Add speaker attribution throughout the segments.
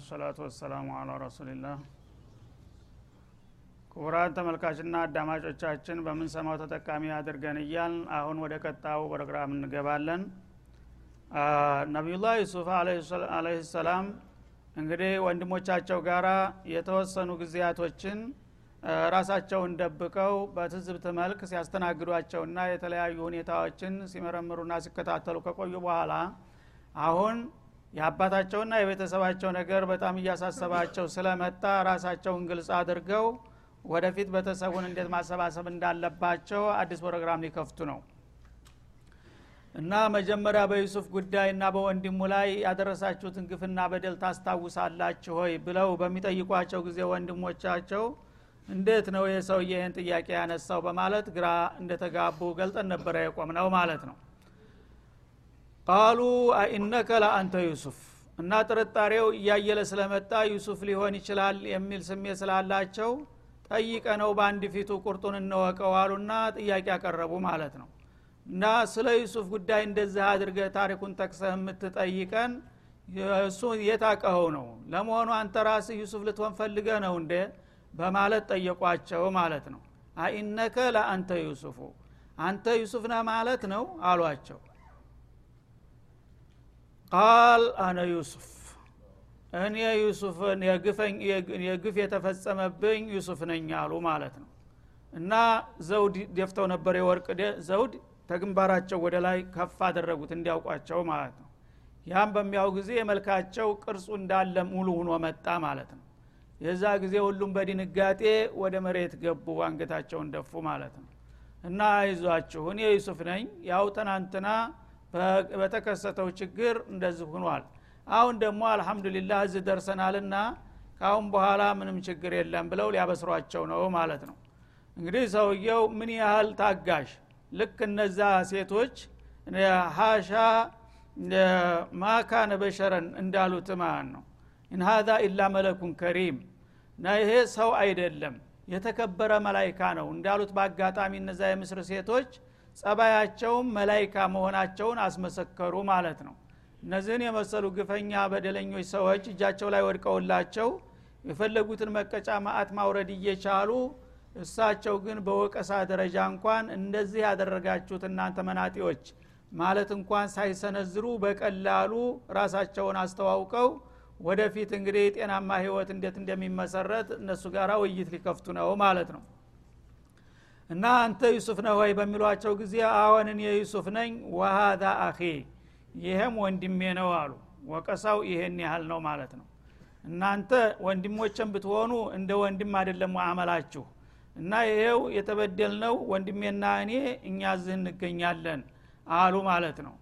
Speaker 1: ወሰላቱ ወሰላሙ አላ ረሱሊላህ ክቡራን ተመልካችና አዳማጮቻችን በምንሰማው ተጠቃሚ አድርገን እያል አሁን ወደ ቀጣው ፕሮግራም እንገባለን። ነቢዩላህ ዩሱፍ አለህ ሰላም እንግዲህ ወንድሞቻቸው ጋራ የተወሰኑ ጊዜያቶችን ራሳቸውን ደብቀው በትዝብት መልክ ሲያስተናግዷቸውና የተለያዩ ሁኔታዎችን ሲመረምሩና ሲከታተሉ ከቆዩ በኋላ አሁን የአባታቸውና የቤተሰባቸው ነገር በጣም እያሳሰባቸው ስለመጣ ራሳቸውን ግልጽ አድርገው ወደፊት ቤተሰቡን እንዴት ማሰባሰብ እንዳለባቸው አዲስ ፕሮግራም ሊከፍቱ ነው። እና መጀመሪያ በዩሱፍ ጉዳይና በወንድሙ ላይ ያደረሳችሁትን ግፍና በደል ታስታውሳላችሁ ሆይ? ብለው በሚጠይቋቸው ጊዜ ወንድሞቻቸው እንዴት ነው የሰውዬ ይህን ጥያቄ ያነሳው በማለት ግራ እንደተጋቡ ገልጠን ነበረ የቆም ነው ማለት ነው قالوا أإنك لأنت يوسف እና ጥርጣሬው እያየለ ስለመጣ ዩሱፍ ሊሆን ይችላል የሚል ስሜት ስላላቸው ጠይቀ ነው በአንድ ፊቱ ቁርጡን እንወቀው አሉና ጥያቄ ያቀረቡ ማለት ነው። እና ስለ ዩሱፍ ጉዳይ እንደዚህ አድርገህ ታሪኩን ጠቅሰህ የምትጠይቀን እሱ የታቀኸው ነው። ለመሆኑ አንተ ራስህ ዩሱፍ ልትሆን ፈልገህ ነው እንዴ በማለት ጠየቋቸው ማለት ነው። أإنك لأنت يوسف አንተ ዩሱፍ ነህ ማለት ነው አሏቸው ቃል አነ ዩሱፍ። እኔ ዩሱፍን የግፍ የተፈጸመብኝ ዩሱፍ ነኝ አሉ ማለት ነው። እና ዘውድ ደፍተው ነበር የወርቅ ዘውድ ተግንባራቸው ወደ ላይ ከፍ አደረጉት እንዲያውቋቸው ማለት ነው። ያም በሚያው ጊዜ የመልካቸው ቅርጹ እንዳለ ሙሉ ሁኖ መጣ ማለት ነው። የዛ ጊዜ ሁሉም በድንጋጤ ወደ መሬት ገቡ አንገታቸውን ደፉ ማለት ነው። እና አይዟችሁ እኔ ዩሱፍ ነኝ። ያው ትናንትና በተከሰተው ችግር እንደዚህ ሁኗል አሁን ደግሞ አልሐምዱሊላህ እዚህ ደርሰናልና ካሁን በኋላ ምንም ችግር የለም ብለው ሊያበስሯቸው ነው ማለት ነው። እንግዲህ ሰውየው ምን ያህል ታጋሽ? ልክ እነዛ ሴቶች ሀሻ ማካነ በሸረን እንዳሉት ማለት ነው። إن هذا إلا ملك كريم። እና ይሄ ሰው አይደለም የተከበረ መላይካ ነው እንዳሉት በአጋጣሚ እነዛ የምስር ሴቶች ጸባያቸውም መላይካ መሆናቸውን አስመሰከሩ ማለት ነው። እነዚህን የመሰሉ ግፈኛ በደለኞች ሰዎች እጃቸው ላይ ወድቀውላቸው የፈለጉትን መቀጫ ማአት ማውረድ እየቻሉ እሳቸው ግን በወቀሳ ደረጃ እንኳን እንደዚህ ያደረጋችሁት እናንተ መናጢዎች ማለት እንኳን ሳይሰነዝሩ በቀላሉ ራሳቸውን አስተዋውቀው ወደፊት እንግዲህ ጤናማ ህይወት እንዴት እንደሚመሰረት እነሱ ጋር ውይይት ሊከፍቱ ነው ማለት ነው እና አንተ ዩሱፍ ነህ ወይ በሚሏቸው ጊዜ አዎንን የዩሱፍ ነኝ። ወሃዛ አኺ ይህም ወንድሜ ነው አሉ። ወቀሳው ይሄን ያህል ነው ማለት ነው። እናንተ ወንድሞችን ብትሆኑ እንደ ወንድም አይደለም አመላችሁ። እና ይሄው የተበደልነው ወንድሜና እኔ እኛ ዝህ እንገኛለን አሉ ማለት ነው።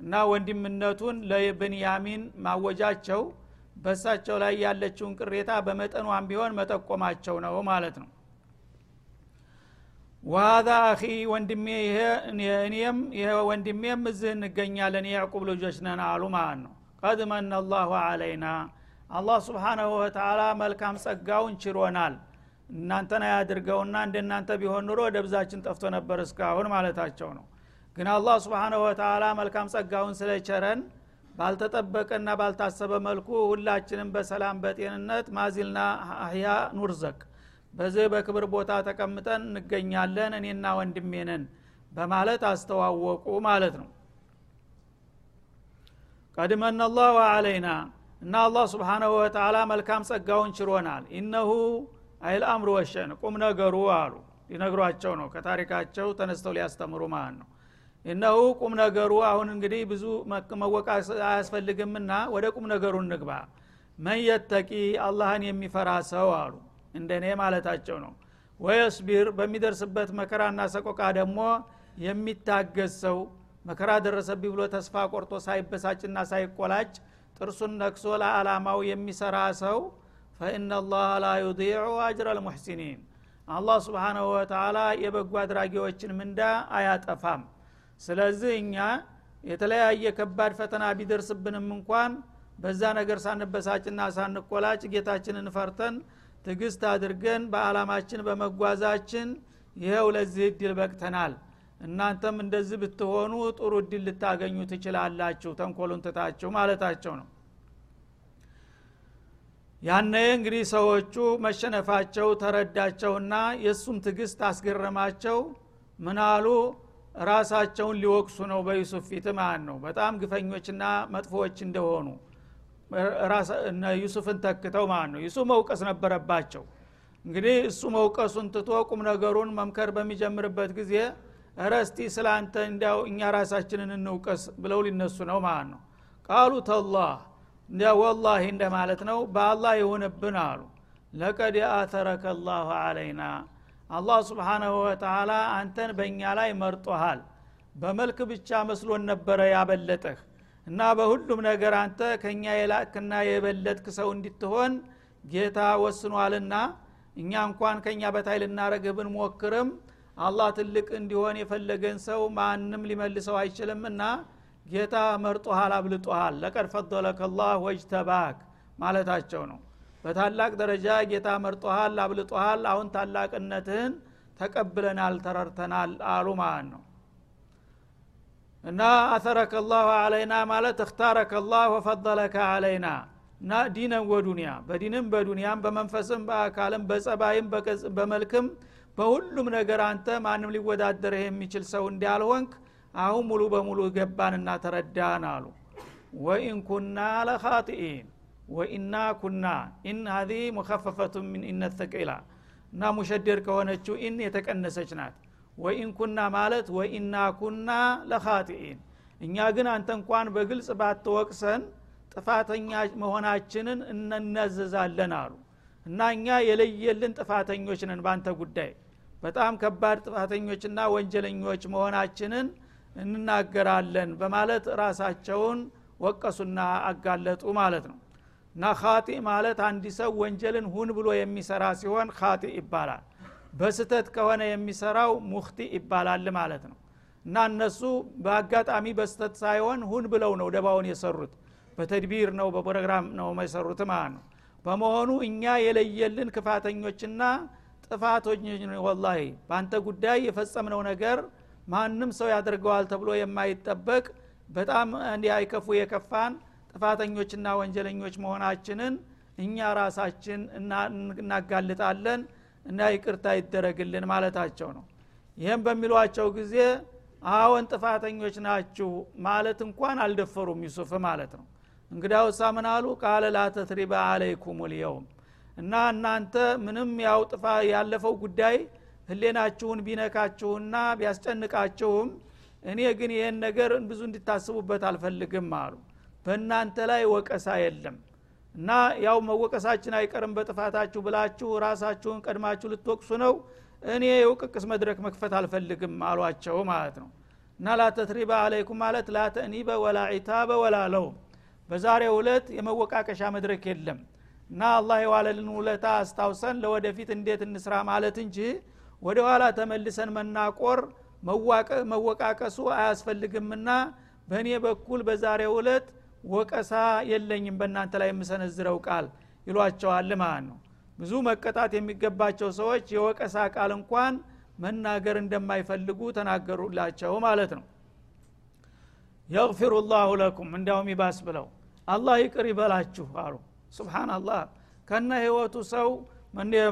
Speaker 1: እና ወንድምነቱን ለብንያሚን ማወጃቸው በሳቸው ላይ ያለችውን ቅሬታ በመጠኗም ቢሆን መጠቆማቸው ነው ማለት ነው ዋዛ አኺ ወንድሜ እኔም ወንድሜም እዚህ እንገኛለን። የያዕቁብ ልጆች ነን አሉ ማለት ነው። ቀድ መነ አላሁ አለይና አላህ ስብሓናሁ ወተላ መልካም ጸጋውን ችሮናል። እናንተን አያድርገውና እንደናንተ ቢሆን ኑሮ ደብዛችን ጠፍቶ ነበር እስካሁን ማለታቸው ነው። ግን አላህ ስብሓናሁ ወተላ መልካም ጸጋውን ስለቸረን ባልተጠበቀና ባልታሰበ መልኩ ሁላችንም በሰላም በጤንነት ማዚልና አህያ ኑርዘቅ በዚህ በክብር ቦታ ተቀምጠን እንገኛለን እኔና ወንድሜንን በማለት አስተዋወቁ ማለት ነው። ቀድመና አላሁ አለይና እና አላህ ስብሓናሁ ወተላ መልካም ጸጋውን ችሮናል ኢነሁ አይል አምሩ ወሸን ቁም ነገሩ አሉ። ሊነግሯቸው ነው ከታሪካቸው ተነስተው ሊያስተምሩ ማለት ነው። እነሁ ቁም ነገሩ አሁን እንግዲህ ብዙ መወቃስ አያስፈልግምና ወደ ቁም ነገሩ እንግባ። መን የተቂ አላህን የሚፈራ ሰው አሉ እንደኔ ማለታቸው ነው። ወየስቢር በሚደርስበት መከራና ሰቆቃ ደግሞ የሚታገዝ ሰው መከራ ደረሰብኝ ብሎ ተስፋ ቆርጦ ሳይበሳጭና ሳይቆላጭ ጥርሱን ነክሶ ለዓላማው የሚሰራ ሰው ፈኢናላህ ላ ዩዲዑ አጅረ ልሙሕሲኒን አላህ ስብሓናሁ ወተላ የበጎ አድራጊዎችን ምንዳ አያጠፋም። ስለዚህ እኛ የተለያየ ከባድ ፈተና ቢደርስብንም እንኳን በዛ ነገር ሳንበሳጭና ሳንቆላጭ ጌታችንን ፈርተን ትግስት አድርገን በአላማችን በመጓዛችን ይኸው ለዚህ እድል በቅተናል። እናንተም እንደዚህ ብትሆኑ ጥሩ እድል ልታገኙ ትችላላችሁ። ተንኮሉን ትታችሁ ማለታቸው ነው። ያነ እንግዲህ ሰዎቹ መሸነፋቸው ተረዳቸውና የእሱም ትግስት አስገረማቸው ምናሉ ራሳቸውን ሊወቅሱ ነው በዩሱፍ ፊት ማለት ነው። በጣም ግፈኞችና መጥፎዎች እንደሆኑ ዩሱፍን ተክተው ማለት ነው? ዩሱፍ መውቀስ ነበረባቸው። እንግዲህ እሱ መውቀሱን ትቶ ቁም ነገሩን መምከር በሚጀምርበት ጊዜ ረስቲ ስለ አንተ እንዲያው እኛ ራሳችንን እንውቀስ ብለው ሊነሱ ነው ማለት ነው? ቃሉ ተላህ። እንዲያ ወላሂ እንደ ማለት ነው። በአላህ ይሁንብን አሉ። ለቀድ አተረከ ላሁ አለይና አላህ ስብሓናሁ ወተላ አንተን በእኛ ላይ መርጦሃል። በመልክ ብቻ መስሎን ነበረ ያበለጠህ እና በሁሉም ነገር አንተ ከእኛ የላክና የበለጥክ ሰው እንድትሆን ጌታ ወስኗልና እኛ እንኳን ከእኛ በታይ ልናረግህ ብንሞክርም አላህ ትልቅ እንዲሆን የፈለገን ሰው ማንም ሊመልሰው አይችልምና ጌታ መርጦሃል አብልጦሃል። ለቀድ ፈضለከ ላህ ወጅተባክ ማለታቸው ነው። በታላቅ ደረጃ ጌታ መርጦሃል አብልጦሃል። አሁን ታላቅነትህን ተቀብለናል ተረርተናል አሉ ማለት ነው እና አተረከ ላሁ አለይና ማለት እክታረከ ላህ ወፈضለከ አለይና እና ዲነን ወዱንያ በዲንም በዱንያም በመንፈስም በአካልም በጸባይም በመልክም በሁሉም ነገር አንተ ማንም ሊወዳደርህ የሚችል ሰው እንዳልሆንክ አሁን ሙሉ በሙሉ ገባንና ተረዳን አሉ። وإن كنا لخاطئين وإنا كنا إن هذه مخففة من إن الثقيلة። እና مشددة ከሆነችው إن የተቀነሰች ናት وإن كنا ማለት وإنا كنا لخاطئين እኛ ግን አንተ እንኳን በግልጽ ባትወቅሰን ጥፋተኛ መሆናችንን እንናዘዛለን አሉ። እና እኛ የለየልን ጥፋተኞች ነን በአንተ ጉዳይ። በጣም ከባድ ጥፋተኞችና ወንጀለኞች መሆናችንን እንናገራለን በማለት ራሳቸውን ወቀሱና አጋለጡ ማለት ነው። እና ካጢ ማለት አንድ ሰው ወንጀልን ሁን ብሎ የሚሰራ ሲሆን ካጢ ይባላል በስተት ከሆነ የሚሰራው ሙክቲ ይባላል ማለት ነው። እና እነሱ በአጋጣሚ በስተት ሳይሆን ሁን ብለው ነው ደባውን የሰሩት። በተድቢር ነው በፕሮግራም ነው የሰሩት ማለት ነው። በመሆኑ እኛ የለየልን ክፋተኞችና ጥፋቶች ወላሂ በአንተ ጉዳይ የፈጸምነው ነገር ማንም ሰው ያደርገዋል ተብሎ የማይጠበቅ በጣም አይከፉ የከፋን ጥፋተኞችና ወንጀለኞች መሆናችንን እኛ ራሳችን እናጋልጣለን እና ይቅርታ ይደረግልን ማለታቸው ነው። ይህም በሚሏቸው ጊዜ አዎን ጥፋተኞች ናችሁ ማለት እንኳን አልደፈሩም ዩሱፍ ማለት ነው። እንግዳውሳ ምን አሉ? ቃለ ላተትሪባ አለይኩም ልየውም። እና እናንተ ምንም ያው ጥፋ ያለፈው ጉዳይ ህሌናችሁን ቢነካችሁና ቢያስጨንቃችሁም እኔ ግን ይህን ነገር ብዙ እንዲታስቡበት አልፈልግም አሉ። በእናንተ ላይ ወቀሳ የለም እና ያው መወቀሳችን አይቀርም በጥፋታችሁ ብላችሁ ራሳችሁን ቀድማችሁ ልትወቅሱ ነው። እኔ የውቅቅስ መድረክ መክፈት አልፈልግም አሏቸው ማለት ነው። እና ላተትሪባ አለይኩም ማለት ላተእኒበ ወላ ዒታበ ወላ ለውም። በዛሬ ሁለት የመወቃቀሻ መድረክ የለም። እና አላህ የዋለልን ውለታ አስታውሰን ለወደፊት እንዴት እንስራ ማለት እንጂ ወደ ኋላ ተመልሰን መናቆር መወቃቀሱ አያስፈልግምና በእኔ በኩል በዛሬ ዕለት ወቀሳ የለኝም በእናንተ ላይ የምሰነዝረው ቃል ይሏቸዋል ማለት ነው። ብዙ መቀጣት የሚገባቸው ሰዎች የወቀሳ ቃል እንኳን መናገር እንደማይፈልጉ ተናገሩላቸው ማለት ነው። የግፊሩ ላሁ ለኩም እንዲያውም ይባስ ብለው አላህ ይቅር ይበላችሁ አሉ። ስብናላህ ከነ ህይወቱ ሰው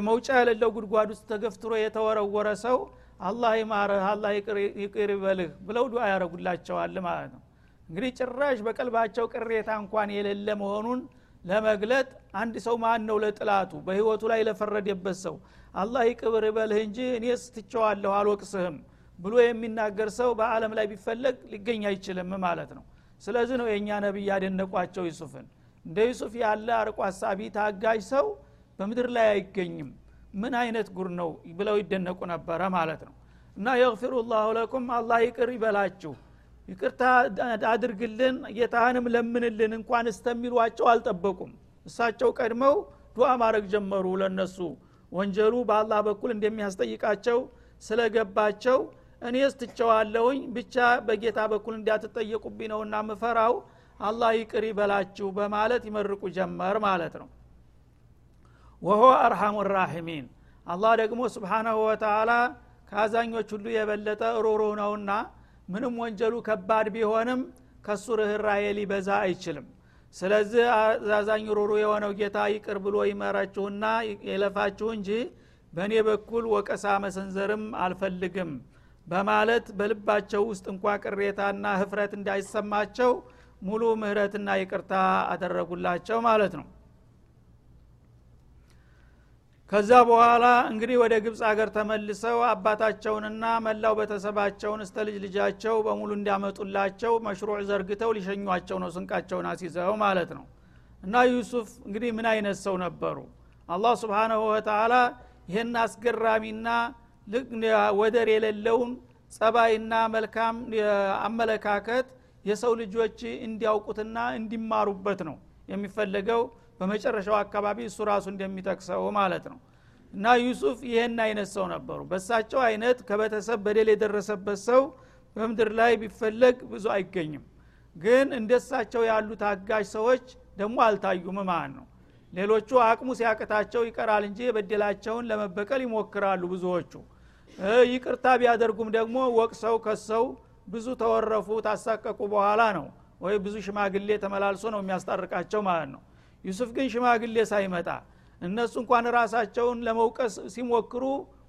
Speaker 1: መውጫ የሌለው ጉድጓድ ውስጥ ተገፍትሮ የተወረወረ ሰው አላህ ይማርህ አላህ ይቅር ይበልህ ብለው ዱዓ ያደረጉላቸዋል ማለት ነው እንግዲህ ጭራሽ በቀልባቸው ቅሬታ እንኳን የሌለ መሆኑን ለመግለጥ አንድ ሰው ማን ነው ለጥላቱ? በህይወቱ ላይ ለፈረደበት ሰው አላህ ይቅር ይበልህ እንጂ እኔ ስትቸዋለሁ አልወቅስህም ብሎ የሚናገር ሰው በአለም ላይ ቢፈለግ ሊገኝ አይችልም ማለት ነው። ስለዚህ ነው የእኛ ነቢይ ያደነቋቸው ዩሱፍን። እንደ ዩሱፍ ያለ አርቆ ሀሳቢ ታጋጅ ሰው በምድር ላይ አይገኝም። ምን አይነት ጉር ነው ብለው ይደነቁ ነበረ ማለት ነው። እና የግፊሩ ላሁ ለኩም አላህ ይቅር ይበላችሁ ይቅርታ አድርግልን ጌታህንም ለምንልን እንኳን እስተሚሏቸው አልጠበቁም። እሳቸው ቀድመው ዱዓ ማድረግ ጀመሩ ለነሱ ወንጀሉ በአላህ በኩል እንደሚያስጠይቃቸው ስለገባቸው እኔ ስትቸዋለሁኝ ብቻ በጌታ በኩል እንዲያትጠየቁብኝ ነውና ምፈራው። አላህ ይቅር ይበላችሁ በማለት ይመርቁ ጀመር ማለት ነው። ወሆ አርሐሙ ራሒሚን። አላህ ደግሞ ስብሓናሁ ወተላ ከአዛኞች ሁሉ የበለጠ ሩሩህ ነውና ምንም ወንጀሉ ከባድ ቢሆንም ከሱ ርኅራዬ ሊበዛ አይችልም። ስለዚህ አዛዛኝ ሩሩ የሆነው ጌታ ይቅር ብሎ ይመራችሁና የለፋችሁ እንጂ በእኔ በኩል ወቀሳ መሰንዘርም አልፈልግም በማለት በልባቸው ውስጥ እንኳ ቅሬታና ህፍረት እንዳይሰማቸው ሙሉ ምህረትና ይቅርታ አደረጉላቸው ማለት ነው ከዛ በኋላ እንግዲህ ወደ ግብፅ አገር ተመልሰው አባታቸውንና መላው ቤተሰባቸውን እስተ ልጅ ልጃቸው በሙሉ እንዲያመጡላቸው መሽሩዕ ዘርግተው ሊሸኟቸው ነው ስንቃቸውን አስይዘው ማለት ነው። እና ዩሱፍ እንግዲህ ምን አይነት ሰው ነበሩ? አላህ ስብሓናሁ ወተላ ይህን አስገራሚና ወደር የሌለውን ጸባይና መልካም አመለካከት የሰው ልጆች እንዲያውቁትና እንዲማሩበት ነው የሚፈለገው በመጨረሻው አካባቢ እሱ ራሱ እንደሚጠቅሰው ማለት ነው። እና ዩሱፍ ይህን አይነት ሰው ነበሩ። በሳቸው አይነት ከቤተሰብ በደል የደረሰበት ሰው በምድር ላይ ቢፈለግ ብዙ አይገኝም። ግን እንደሳቸው ያሉ ታጋሽ ሰዎች ደግሞ አልታዩም ማለት ነው። ሌሎቹ አቅሙ ሲያቅታቸው ይቀራል እንጂ የበደላቸውን ለመበቀል ይሞክራሉ ብዙዎቹ። ይቅርታ ቢያደርጉም ደግሞ ወቅሰው ከሰው ብዙ ተወረፉ ታሳቀቁ በኋላ ነው። ወይ ብዙ ሽማግሌ ተመላልሶ ነው የሚያስታርቃቸው ማለት ነው ዩሱፍ ግን ሽማግሌ ሳይመጣ እነሱ እንኳን ራሳቸውን ለመውቀስ ሲሞክሩ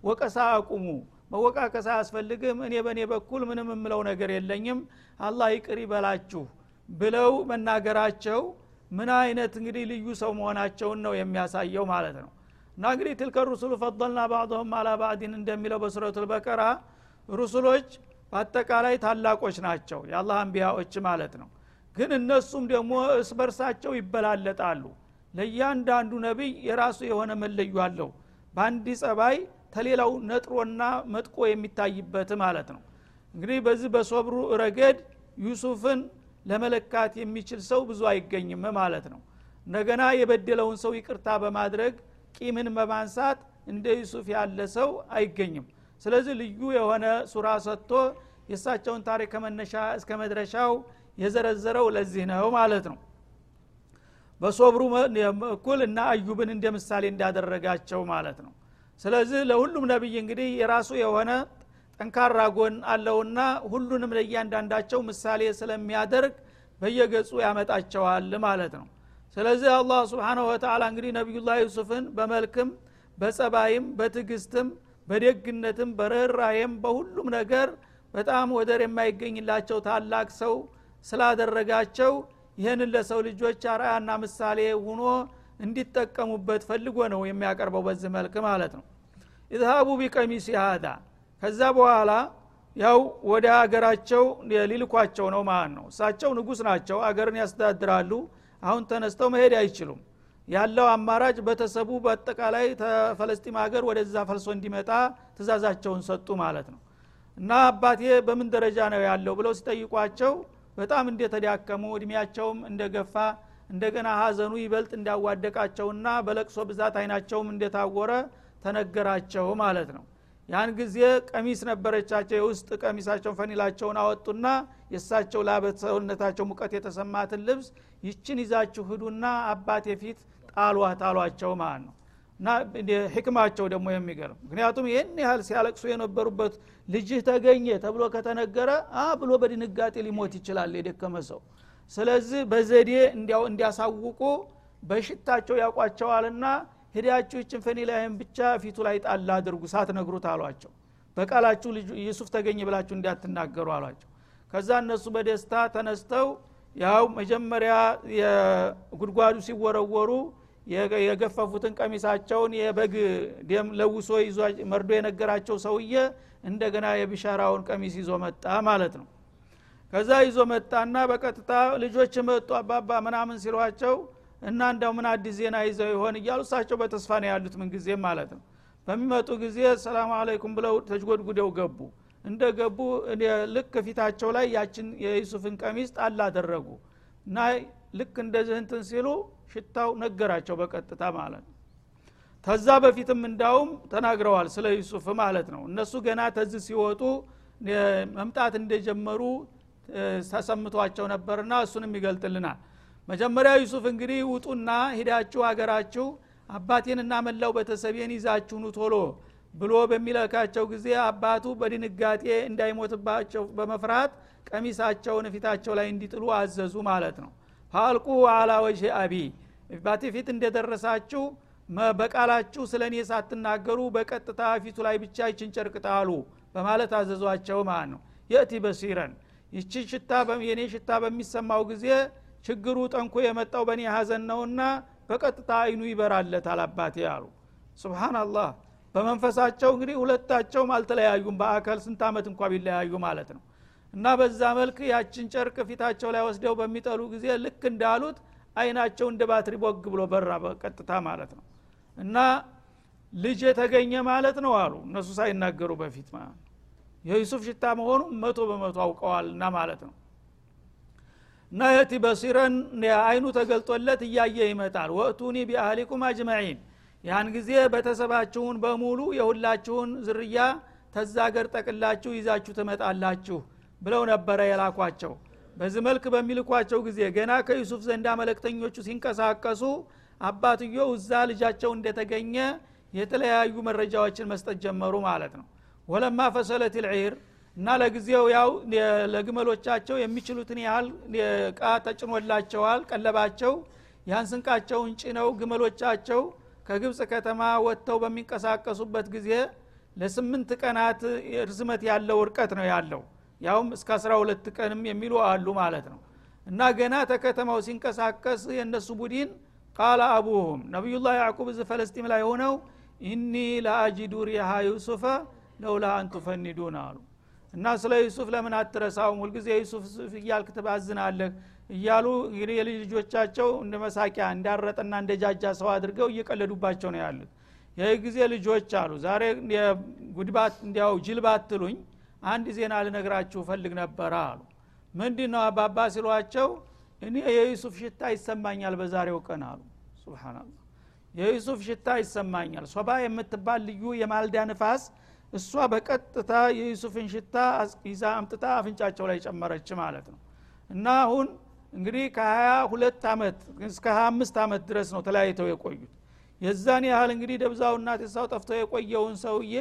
Speaker 1: ወቀሳ አቁሙ። መወቃቀስ አያስፈልግም። እኔ በእኔ በኩል ምንም የምለው ነገር የለኝም። አላህ ይቅር ይበላችሁ ብለው መናገራቸው ምን አይነት እንግዲህ ልዩ ሰው መሆናቸውን ነው የሚያሳየው ማለት ነው። እና እንግዲህ ትልከ ሩሱሉ ፈضልና ባዕضሁም አላ ባዕድን እንደሚለው በሱረቱ ልበቀራ ሩሱሎች በአጠቃላይ ታላቆች ናቸው። የአላህ አንቢያዎች ማለት ነው ግን እነሱም ደግሞ እስ በርሳቸው ይበላለጣሉ። ለእያንዳንዱ ነቢይ የራሱ የሆነ መለዩ አለው። በአንድ ጸባይ ተሌላው ነጥሮና መጥቆ የሚታይበት ማለት ነው። እንግዲህ በዚህ በሶብሩ ረገድ ዩሱፍን ለመለካት የሚችል ሰው ብዙ አይገኝም ማለት ነው። እንደገና የበደለውን ሰው ይቅርታ በማድረግ ቂምን በማንሳት እንደ ዩሱፍ ያለ ሰው አይገኝም። ስለዚህ ልዩ የሆነ ሱራ ሰጥቶ የእሳቸውን ታሪክ ከመነሻ እስከ መድረሻው የዘረዘረው ለዚህ ነው ማለት ነው። በሶብሩ እኩል እና አዩብን እንደ ምሳሌ እንዳደረጋቸው ማለት ነው። ስለዚህ ለሁሉም ነቢይ እንግዲህ የራሱ የሆነ ጠንካራ ጎን አለውና ሁሉንም ለእያንዳንዳቸው ምሳሌ ስለሚያደርግ በየገጹ ያመጣቸዋል ማለት ነው። ስለዚህ አላህ ስብንሁ ወተላ እንግዲህ ነቢዩላህ ዩሱፍን በመልክም በጸባይም በትዕግስትም በደግነትም በርኅራሄም በሁሉም ነገር በጣም ወደር የማይገኝላቸው ታላቅ ሰው ስላደረጋቸው ይህንን ለሰው ልጆች አርአያና ምሳሌ ሁኖ እንዲጠቀሙበት ፈልጎ ነው የሚያቀርበው በዚህ መልክ ማለት ነው። ኢዝሃቡ ቢቀሚስ ሃዳ ከዛ በኋላ ያው ወደ አገራቸው ሊልኳቸው ነው ማለት ነው። እሳቸው ንጉስ ናቸው አገርን ያስተዳድራሉ። አሁን ተነስተው መሄድ አይችሉም። ያለው አማራጭ ቤተሰቡ በአጠቃላይ ተፈለስጢም ሀገር ወደዛ ፈልሶ እንዲመጣ ትእዛዛቸውን ሰጡ ማለት ነው። እና አባቴ በምን ደረጃ ነው ያለው ብለው ሲጠይቋቸው በጣም እንደተዳከሙ እድሜያቸውም እንደገፋ እንደገና ሀዘኑ ይበልጥ እንዳዋደቃቸውና በለቅሶ ብዛት አይናቸውም እንደታወረ ተነገራቸው ማለት ነው። ያን ጊዜ ቀሚስ ነበረቻቸው የውስጥ ቀሚሳቸውን ፈኒላቸውን አወጡና የእሳቸው ላበት ሰውነታቸው ሙቀት የተሰማትን ልብስ ይችን ይዛችሁ ህዱና አባቴ ፊት ጣሏት አሏቸው ማለት ነው እና ህክማቸው ደግሞ የሚገርም ምክንያቱም ይህን ያህል ሲያለቅሱ የነበሩበት ልጅህ ተገኘ ተብሎ ከተነገረ አ ብሎ በድንጋጤ ሊሞት ይችላል የደከመ ሰው። ስለዚህ በዘዴ እንዲያሳውቁ በሽታቸው ያውቋቸዋልና ሂዳችሁ ይችን ፈኒላይን ብቻ ፊቱ ላይ ጣል አድርጉ ሳትነግሩት አሏቸው። በቃላችሁ ዩሱፍ ተገኘ ብላችሁ እንዳትናገሩ አሏቸው። ከዛ እነሱ በደስታ ተነስተው ያው መጀመሪያ የጉድጓዱ ሲወረወሩ የገፈፉትን ቀሚሳቸውን የበግ ደም ለውሶ ይዞ መርዶ የነገራቸው ሰውዬ እንደገና የቢሻራውን ቀሚስ ይዞ መጣ ማለት ነው። ከዛ ይዞ መጣና በቀጥታ ልጆች መጡ አባባ ምናምን ሲሏቸው እና እንደው ምን አዲስ ዜና ይዘው ይሆን እያሉ እሳቸው በተስፋ ነው ያሉት ምንጊዜም ማለት ነው። በሚመጡ ጊዜ ሰላም አለይኩም ብለው ተጅጎድጉደው ገቡ። እንደ ገቡ ልክ ፊታቸው ላይ ያችን የዩሱፍን ቀሚስ ጣል አደረጉ። እና ልክ እንደዚህ እንትን ሲሉ ሽታው ነገራቸው በቀጥታ ማለት ተዛ በፊትም እንዳውም ተናግረዋል ስለ ዩሱፍ ማለት ነው። እነሱ ገና ተዝ ሲወጡ መምጣት እንደጀመሩ ተሰምቷቸው ነበርና እሱንም ይገልጥልናል። መጀመሪያ ዩሱፍ እንግዲህ ውጡና ሂዳችሁ አገራችሁ አባቴንና መላው ቤተሰቤን ይዛችሁ ኑ ቶሎ ብሎ በሚለካቸው ጊዜ አባቱ በድንጋጤ እንዳይሞትባቸው በመፍራት ቀሚሳቸውን ፊታቸው ላይ እንዲጥሉ አዘዙ ማለት ነው ፋአልቁ አላ ወጅህ አቢ። ባቴ ፊት እንደደረሳችሁ በቃላችሁ ስለ እኔ ሳትናገሩ በቀጥታ ፊቱ ላይ ብቻ ይችን ጨርቅ በማለት አዘዟቸው ማለት ነው። የእቲ በሲረን። ይቺ ሽታ የኔ ሽታ በሚሰማው ጊዜ ችግሩ ጠንኮ የመጣው በእኔ ሀዘን ነውና በቀጥታ አይኑ ይበራለታል አባቴ አሉ። ስብናላህ በመንፈሳቸው እንግዲህ ሁለታቸውም አልተለያዩም። በአካል ስንት ዓመት እንኳ ቢለያዩ ማለት ነው እና በዛ መልክ ያችን ጨርቅ ፊታቸው ላይ ወስደው በሚጠሉ ጊዜ ልክ እንዳሉት አይናቸው እንደ ባትሪ ቦግ ብሎ በራ በቀጥታ ማለት ነው። እና ልጅ የተገኘ ማለት ነው አሉ። እነሱ ሳይናገሩ በፊት ማለት ነው። የዩሱፍ ሽታ መሆኑ መቶ በመቶ አውቀዋል እና ማለት ነው። እና የቲ በሲረን አይኑ ተገልጦለት እያየ ይመጣል። ወእቱኒ ቢአህሊኩም አጅመዒን። ያን ጊዜ ቤተሰባችሁን በሙሉ የሁላችሁን ዝርያ ተዛገር ጠቅላችሁ ይዛችሁ ትመጣላችሁ ብለው ነበረ የላኳቸው። በዚህ መልክ በሚልኳቸው ጊዜ ገና ከዩሱፍ ዘንዳ መለክተኞቹ ሲንቀሳቀሱ አባትየው እዛ ልጃቸው እንደተገኘ የተለያዩ መረጃዎችን መስጠት ጀመሩ ማለት ነው። ወለማ ፈሰለት ልዒር እና ለጊዜው ያው ለግመሎቻቸው የሚችሉትን ያህል እቃ ተጭኖላቸዋል ቀለባቸው። ያን ስንቃቸውን ጭነው ግመሎቻቸው ከግብፅ ከተማ ወጥተው በሚንቀሳቀሱበት ጊዜ ለስምንት ቀናት ርዝመት ያለው እርቀት ነው ያለው ያውም እስከ አስራ ሁለት ቀንም የሚሉ አሉ ማለት ነው። እና ገና ተከተማው ሲንቀሳቀስ የእነሱ ቡድን قال أبوهم ነቢዩላህ ያዕቁብ እዚ ፈለስጢን ላይ ሆነው إني لأجد ريح يوسف لولا أن تفندون አሉ። እና ስለ ዩሱፍ ለምን አትረሳውም? ሁልጊዜ ዩሱፍ እያልክ ትባዝናለህ እያሉ የልጅ ልጆቻቸው እንደ መሳቂያ እንዳረጠና እንደ ጃጃ ሰው አድርገው እየቀለዱባቸው ነው ያሉት። ይህ ጊዜ ልጆች አሉ። ዛሬ ጉድባት እንዲያው ጅልባት ትሉኝ አንድ ዜና ልነግራችሁ ፈልግ ነበረ አሉ። ምንድ ነው አባባ ሲሏቸው እኔ የዩሱፍ ሽታ ይሰማኛል በዛሬው ቀን አሉ። ስብናላህ የዩሱፍ ሽታ ይሰማኛል። ሶባ የምትባል ልዩ የማልዳ ንፋስ እሷ በቀጥታ የዩሱፍን ሽታ ይዛ አምጥታ አፍንጫቸው ላይ ጨመረች ማለት ነው። እና አሁን እንግዲህ ከሀያ ሁለት አመት እስከ ሀያ አምስት አመት ድረስ ነው ተለያይተው የቆዩት። የዛን ያህል እንግዲህ ደብዛውና ትሳው ጠፍተው የቆየውን ሰውዬ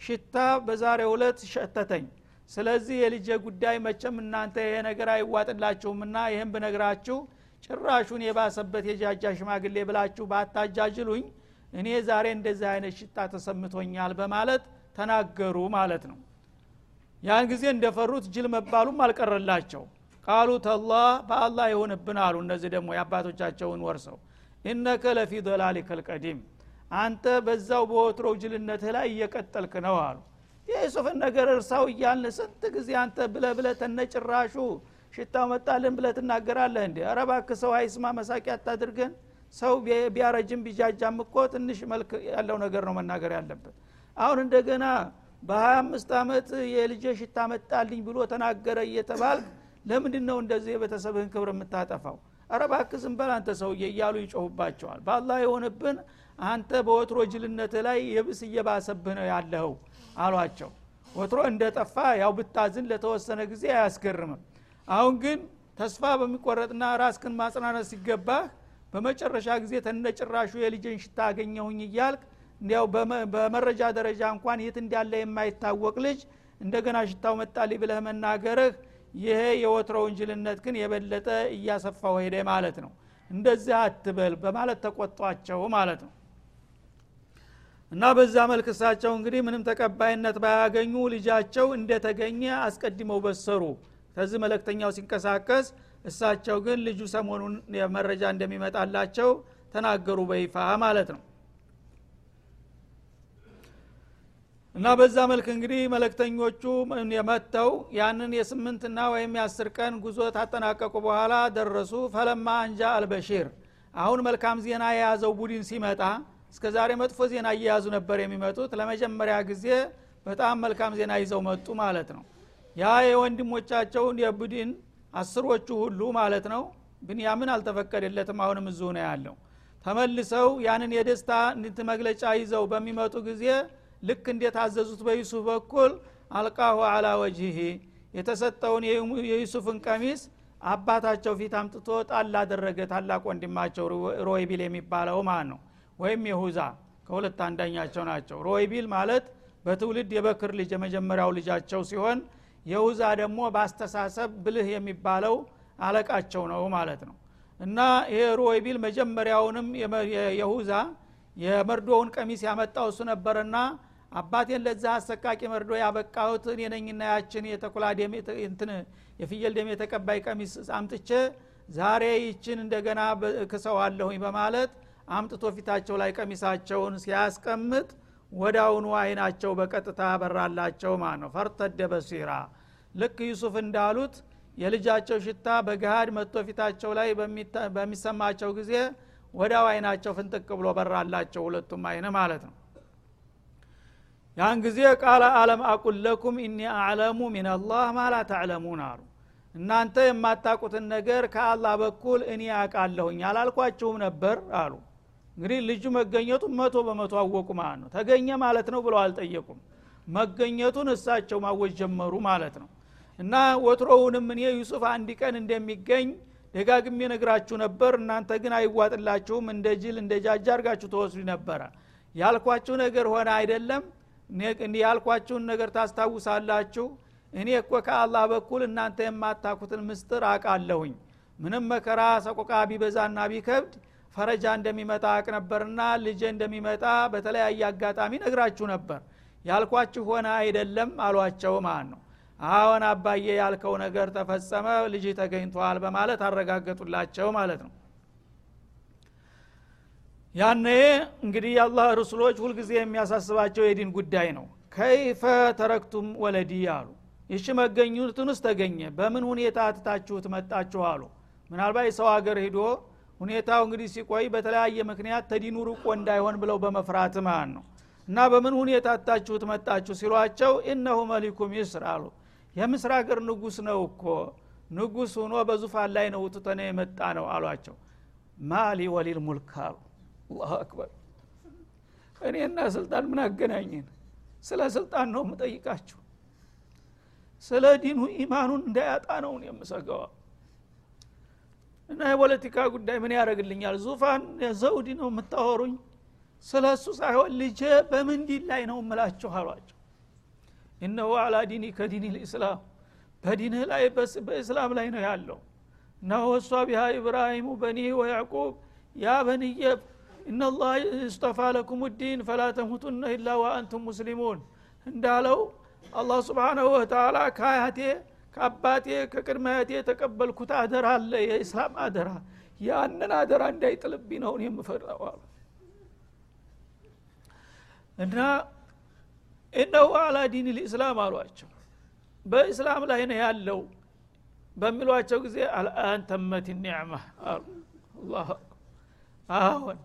Speaker 1: ሽታ በዛሬው ዕለት ሸተተኝ። ስለዚህ የልጄ ጉዳይ መቸም እናንተ ይሄ ነገር አይዋጥላችሁምና ይህም ብነግራችሁ ጭራሹን የባሰበት የጃጃ ሽማግሌ ብላችሁ ባታጃጅሉኝ እኔ ዛሬ እንደዚህ አይነት ሽታ ተሰምቶኛል በማለት ተናገሩ ማለት ነው። ያን ጊዜ እንደፈሩት ጅል መባሉም አልቀረላቸው። ቃሉ ተላህ በአላህ ይሆንብን አሉ እነዚህ ደግሞ የአባቶቻቸውን ወርሰው። ኢነከ ለፊ ዶላሊከ ልቀዲም አንተ በዛው በወትሮው ጅልነትህ ላይ እየቀጠልክ ነው አሉ። የዩሱፍን ነገር እርሳው እያልን ስንት ጊዜ አንተ ብለ ብለ ተነጭራሹ ሽታው መጣልን ብለ ትናገራለህ እንዲ አረባክ ሰው አይስማ መሳቂያ አታድርገን። ሰው ቢያረጅም ቢጃጃም እኮ ትንሽ መልክ ያለው ነገር ነው መናገር ያለበት አሁን እንደገና በሀያ አምስት አመት የልጄ ሽታ መጣልኝ ብሎ ተናገረ እየተባል ለምንድን ነው እንደዚህ የቤተሰብህን ክብር የምታጠፋው አረባክ ዝም በል አንተ ሰውዬ እያሉ ይጮሁባቸዋል። በአላህ የሆንብን አንተ በወትሮ ጅልነት ላይ የብስ እየባሰብህ ነው ያለኸው አሏቸው። ወትሮ እንደጠፋ ያው ብታዝን ለተወሰነ ጊዜ አያስገርምም። አሁን ግን ተስፋ በሚቆረጥና ራስክን ማጽናነት ሲገባህ በመጨረሻ ጊዜ ተነጭራሹ የልጅን ሽታ አገኘሁኝ እያልክ እንዲያው በመረጃ ደረጃ እንኳን የት እንዳለ የማይታወቅ ልጅ እንደገና ሽታው መጣልኝ ብለህ መናገርህ ይሄ የወትሮውን ጅልነት ግን የበለጠ እያሰፋው ሄደ ማለት ነው። እንደዚህ አትበል በማለት ተቆጧቸው ማለት ነው። እና በዛ መልክ እሳቸው እንግዲህ ምንም ተቀባይነት ባያገኙ ልጃቸው እንደተገኘ አስቀድመው በሰሩ። ከዚህ መለክተኛው ሲንቀሳቀስ እሳቸው ግን ልጁ ሰሞኑን መረጃ እንደሚመጣላቸው ተናገሩ በይፋ ማለት ነው እና በዛ መልክ እንግዲህ መለክተኞቹ የመጥተው ያንን የስምንትና ወይም የአስር ቀን ጉዞ ታጠናቀቁ በኋላ ደረሱ። ፈለማ አንጃ አልበሺር። አሁን መልካም ዜና የያዘው ቡድን ሲመጣ እስከ ዛሬ መጥፎ ዜና እየያዙ ነበር የሚመጡት። ለመጀመሪያ ጊዜ በጣም መልካም ዜና ይዘው መጡ ማለት ነው። ያ የወንድሞቻቸውን የቡድን አስሮቹ ሁሉ ማለት ነው ብንያምን አልተፈቀደለትም። አሁንም እዙ ነው ያለው። ተመልሰው ያንን የደስታ መግለጫ ይዘው በሚመጡ ጊዜ ልክ እንደታዘዙት በዩሱፍ በኩል አልቃሁ አላ ወጅህ የተሰጠውን የዩሱፍን ቀሚስ አባታቸው ፊት አምጥቶ ጣል አደረገ። ታላቅ ወንድማቸው ሮይቢል የሚባለው ማለት ነው? ወይም የሁዛ ከሁለት አንዳኛቸው ናቸው። ሮይቢል ማለት በትውልድ የበክር ልጅ የመጀመሪያው ልጃቸው ሲሆን የሁዛ ደግሞ በአስተሳሰብ ብልህ የሚባለው አለቃቸው ነው ማለት ነው። እና ይሄ ሮይቢል መጀመሪያውንም የሁዛ የመርዶውን ቀሚስ ያመጣው እሱ ነበርና አባቴን ለዛ አሰቃቂ መርዶ ያበቃሁት እኔ ነኝና ያችን የተኩላ እንትን የፍየል ደም የተቀባይ ቀሚስ አምጥቼ ዛሬ ይችን እንደገና ክሰዋለሁኝ በማለት አምጥቶ ፊታቸው ላይ ቀሚሳቸውን ሲያስቀምጥ ወዳውኑ አይናቸው በቀጥታ በራላቸው ማለት ነው ፈርተደ በሲራ ልክ ዩሱፍ እንዳሉት የልጃቸው ሽታ በገሃድ መጥቶ ፊታቸው ላይ በሚሰማቸው ጊዜ ወዳው አይናቸው ፍንጥቅ ብሎ በራላቸው ሁለቱም አይነ ማለት ነው ያን ጊዜ ቃለ አለም አቁል ለኩም ኢኒ አዕለሙ ሚንላህ ማላ ተዕለሙን አሉ። እናንተ የማታቁትን ነገር ከአላህ በኩል እኔ አውቃለሁኝ አላልኳችሁም ነበር አሉ። እንግዲህ ልጁ መገኘቱ መቶ በመቶ አወቁ ማለት ነው። ተገኘ ማለት ነው ብለው አልጠየቁም። መገኘቱን እሳቸው ማወጅ ጀመሩ ማለት ነው። እና ወትሮውንም እኔ ዩሱፍ አንድ ቀን እንደሚገኝ ደጋግሜ ነግራችሁ ነበር። እናንተ ግን አይዋጥላችሁም። እንደ ጅል እንደ ጃጃ አርጋችሁ ተወስዱ ነበረ። ያልኳችሁ ነገር ሆነ አይደለም ያልኳችሁን ነገር ታስታውሳላችሁ? እኔ እኮ ከአላህ በኩል እናንተ የማታኩትን ምስጥር አቃለሁኝ ምንም መከራ ሰቆቃ ቢበዛና ቢከብድ ፈረጃ እንደሚመጣ አቅ ነበርና ልጄ እንደሚመጣ በተለያየ አጋጣሚ ነግራችሁ ነበር። ያልኳችሁ ሆነ አይደለም አሏቸው ማለት ነው። አሁን አባዬ ያልከው ነገር ተፈጸመ ልጅ ተገኝቷል በማለት አረጋገጡላቸው ማለት ነው ያነ እንግዲህ የአላህ ርሱሎች ሁልጊዜ የሚያሳስባቸው የዲን ጉዳይ ነው። ከይፈ ተረክቱም ወለዲ አሉ። ይሽ መገኙትንስ ተገኘ። በምን ሁኔታ ትታችሁት መጣችሁ አሉ። ምናልባት የሰው ሀገር ሂዶ ሁኔታው እንግዲህ ሲቆይ በተለያየ ምክንያት ተዲኑ ርቆ እንዳይሆን ብለው በመፍራት ማለት ነው። እና በምን ሁኔታ ትታችሁት መጣችሁ ሲሏቸው እነሁ መሊኩ ሚስር አሉ። የምስር ሀገር ንጉስ ነው እኮ። ንጉስ ሆኖ በዙፋን ላይ ነው ውጥተነ የመጣ ነው አሏቸው። ما لي وللملك አሉ الله أكبر። እኔና ስልጣን ምን አገናኝን ስለ ስልጣን ነው የምጠይቃችሁ። ስለ ዲኑ ኢማኑን እንዳያጣ ነው የምሰጋው እና የፖለቲካ ጉዳይ ምን ያደረግልኛል ዙፋን ዘውድ ነው የምታወሩኝ? ስለ እሱ ሳይሆን ልጄ በምን ላይ ነው እምላችሁ አሏቸው። إنه على دينك دين الإسلام። በዲንህ ላይ በእስላም ላይ ነው ያለው። እና ወሷ ቢሃ ኢብራሂሙ በኒ ወያዕቁብ ያ በንየ እናላህ እስጠፋ ለኩም ዲን ፈላ ተሙቱነ ኢላ ወአንቱም ሙስሊሙን እንዳለው አላህ ስብሓናሁ ወተላ ከአያቴ ከአባቴ ከቅድመ አያቴ የተቀበልኩት አደራ አለ። የእስላም አደራ። ያንን አደራ እንዳይጥልብኝ ነው የምፈራው አሉ። እና እነሁ አላ ዲን ልእስላም አሏቸው። በእስላም ላይ ነው ያለው በሚሏቸው ጊዜ አልአን ተመት ኒዕማ አሉ። አላሁ አሁን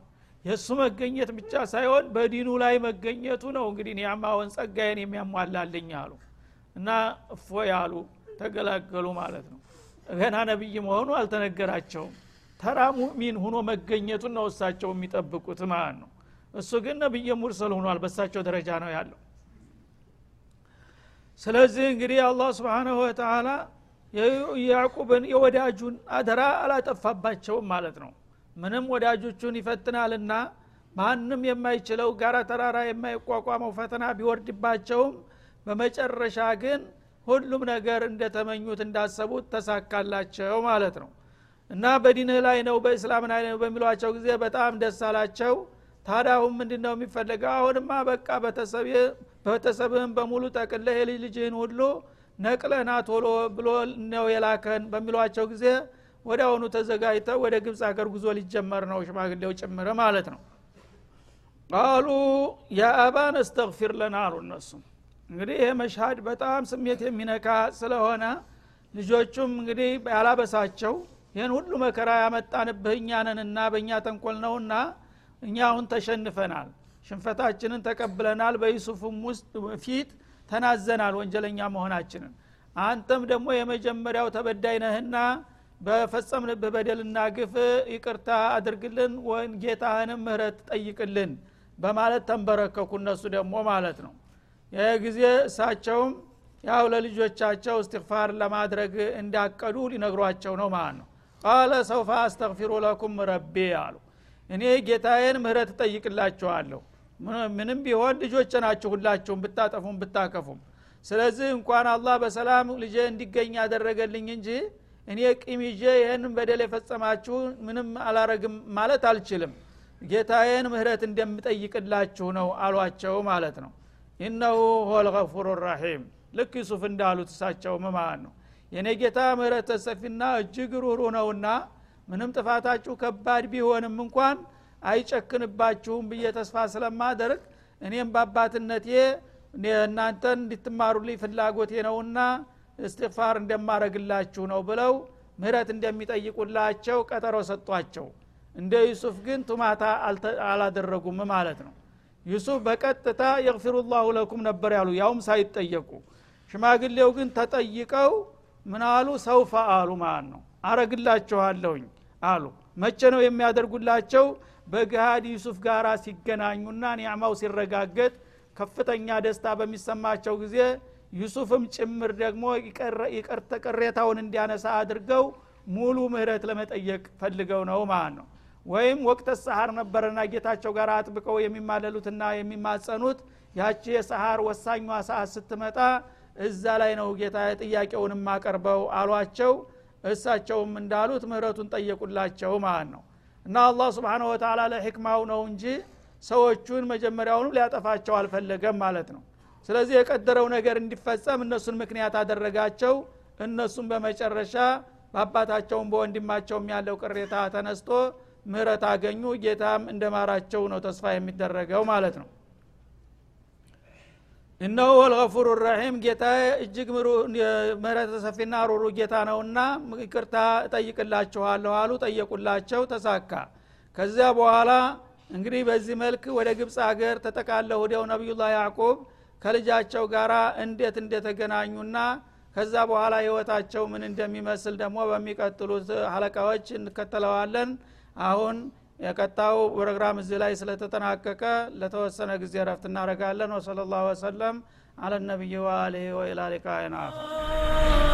Speaker 1: የእሱ መገኘት ብቻ ሳይሆን በዲኑ ላይ መገኘቱ ነው እንግዲህ ኒዕማውን ጸጋዬን የሚያሟላልኝ አሉ። እና እፎ ያሉ ተገላገሉ ማለት ነው። ገና ነቢይ መሆኑ አልተነገራቸውም። ተራ ሙእሚን ሁኖ መገኘቱን ነው እሳቸው የሚጠብቁት ማለት ነው። እሱ ግን ነቢየ ሙርሰል ሆኗል በሳቸው ደረጃ ነው ያለው። ስለዚህ እንግዲህ አላህ ስብሓናሁ ወተላ ያዕቁብን የወዳጁን አደራ አላጠፋባቸውም ማለት ነው ምንም ወዳጆቹን ይፈትናልና ማንም የማይችለው ጋራ ተራራ የማይቋቋመው ፈተና ቢወርድባቸውም በመጨረሻ ግን ሁሉም ነገር እንደተመኙት እንዳሰቡት ተሳካላቸው ማለት ነው። እና በዲንህ ላይ ነው በእስላም ላይ ነው በሚሏቸው ጊዜ በጣም ደስ አላቸው። አሁን ምንድን ነው የሚፈለገው? አሁንማ በቃ ቤተሰብህን በሙሉ ጠቅለህ የልጅ ልጅህን ሁሉ ነቅለህና ቶሎ ብሎ ነው የላከን በሚሏቸው ጊዜ ወደ አሁኑ ተዘጋጅተው ወደ ግብፅ ሀገር ጉዞ ሊጀመር ነው ሽማግሌው ጭምር ማለት ነው። ቃሉ የአባን እስተግፊር ለና አሉ እነሱም እንግዲህ ይሄ መሻድ በጣም ስሜት የሚነካ ስለሆነ ልጆቹም እንግዲህ ያላበሳቸው ይህን ሁሉ መከራ ያመጣንብህ እኛንንና በእኛ ተንኮል ነውና እኛ አሁን ተሸንፈናል። ሽንፈታችንን ተቀብለናል። በዩሱፍም ውስጥ ፊት ተናዘናል ወንጀለኛ መሆናችንን። አንተም ደግሞ የመጀመሪያው ተበዳይ ነህና በፈጸምንብህ በደልና ግፍ ይቅርታ አድርግልን ወይን ጌታህንም ምህረት ጠይቅልን በማለት ተንበረከኩ እነሱ ደግሞ ማለት ነው። ይህ ጊዜ እሳቸውም ያው ለልጆቻቸው እስትግፋር ለማድረግ እንዳቀዱ ሊነግሯቸው ነው ማለት ነው። ቃለ ሰውፋ አስተግፊሩ ለኩም ረቤ አሉ። እኔ ጌታዬን ምህረት እጠይቅላችኋለሁ። ምንም ቢሆን ልጆች ናችሁ ሁላችሁም ብታጠፉም ብታከፉም። ስለዚህ እንኳን አላህ በሰላም ልጄ እንዲገኝ ያደረገልኝ እንጂ እኔ ቂም ይዤ ይህንን በደል የፈጸማችሁ ምንም አላረግም ማለት አልችልም። ጌታዬን ምህረት እንደምጠይቅላችሁ ነው አሏቸው ማለት ነው። ኢነሁ ሆል ራሒም ልክ ዩሱፍ እንዳሉት እሳቸውም ማለት ነው? የእኔ ጌታ ምህረት ሰፊና እጅግ ሩህሩ ነውና ምንም ጥፋታችሁ ከባድ ቢሆንም እንኳን አይጨክንባችሁም ብዬ ተስፋ ስለማደርግ እኔም በአባትነቴ እናንተን እንድትማሩልኝ ፍላጎቴ ነውና እስትፋር እንደማረግላችሁ ነው ብለው ምህረት እንደሚጠይቁላቸው ቀጠሮ ሰጧቸው። እንደ ዩሱፍ ግን ቱማታ አላደረጉም ማለት ነው። ዩሱፍ በቀጥታ የግፊሩ ላሁ ለኩም ነበር ያሉ ያውም ሳይጠየቁ። ሽማግሌው ግን ተጠይቀው ምን አሉ? ሰውፈ አሉ ማለት ነው። አረግላችኋለሁኝ አሉ። መቼ ነው የሚያደርጉላቸው? በገሃድ ዩሱፍ ጋር ሲገናኙና ኒዕማው ሲረጋገጥ ከፍተኛ ደስታ በሚሰማቸው ጊዜ ዩሱፍም ጭምር ደግሞ ቅሬታውን እንዲያነሳ አድርገው ሙሉ ምህረት ለመጠየቅ ፈልገው ነው ማለት ነው። ወይም ወቅተ ሰሐር ነበረና ጌታቸው ጋር አጥብቀው የሚማለሉትና የሚማጸኑት ያቺ የሰሐር ወሳኟ ሰዓት ስትመጣ እዛ ላይ ነው ጌታ ጥያቄውን የማቀርበው አሏቸው። እሳቸውም እንዳሉት ምህረቱን ጠየቁላቸው ማለት ነው። እና አላህ ስብሓን ወተላ ለሕክማው ነው እንጂ ሰዎቹን መጀመሪያውኑ ሊያጠፋቸው አልፈለገም ማለት ነው ስለዚህ የቀደረው ነገር እንዲፈጸም እነሱን ምክንያት አደረጋቸው። እነሱም በመጨረሻ በአባታቸውም በወንድማቸውም ያለው ቅሬታ ተነስቶ ምህረት አገኙ። ጌታም እንደማራቸው ነው ተስፋ የሚደረገው ማለት ነው። እነሆ ወልገፉሩ ረሒም ጌታ እጅግ ምህረት ሰፊና ሩሩ ጌታ ነውና ይቅርታ እጠይቅላችኋለሁ አሉ። ጠየቁላቸው ተሳካ። ከዚያ በኋላ እንግዲህ በዚህ መልክ ወደ ግብፅ ሀገር ተጠቃለ ወዲያው ነቢዩላህ ያዕቁብ ከልጃቸው ጋር እንዴት እንደተገናኙና ከዛ በኋላ ህይወታቸው ምን እንደሚመስል ደግሞ በሚቀጥሉት ሀለቃዎች እንከተለዋለን። አሁን የቀጣው ፕሮግራም እዚህ ላይ ስለተጠናቀቀ ለተወሰነ ጊዜ ረፍት እናደረጋለን ወሰለ ላሁ ወሰለም አለ ነቢይ አኸር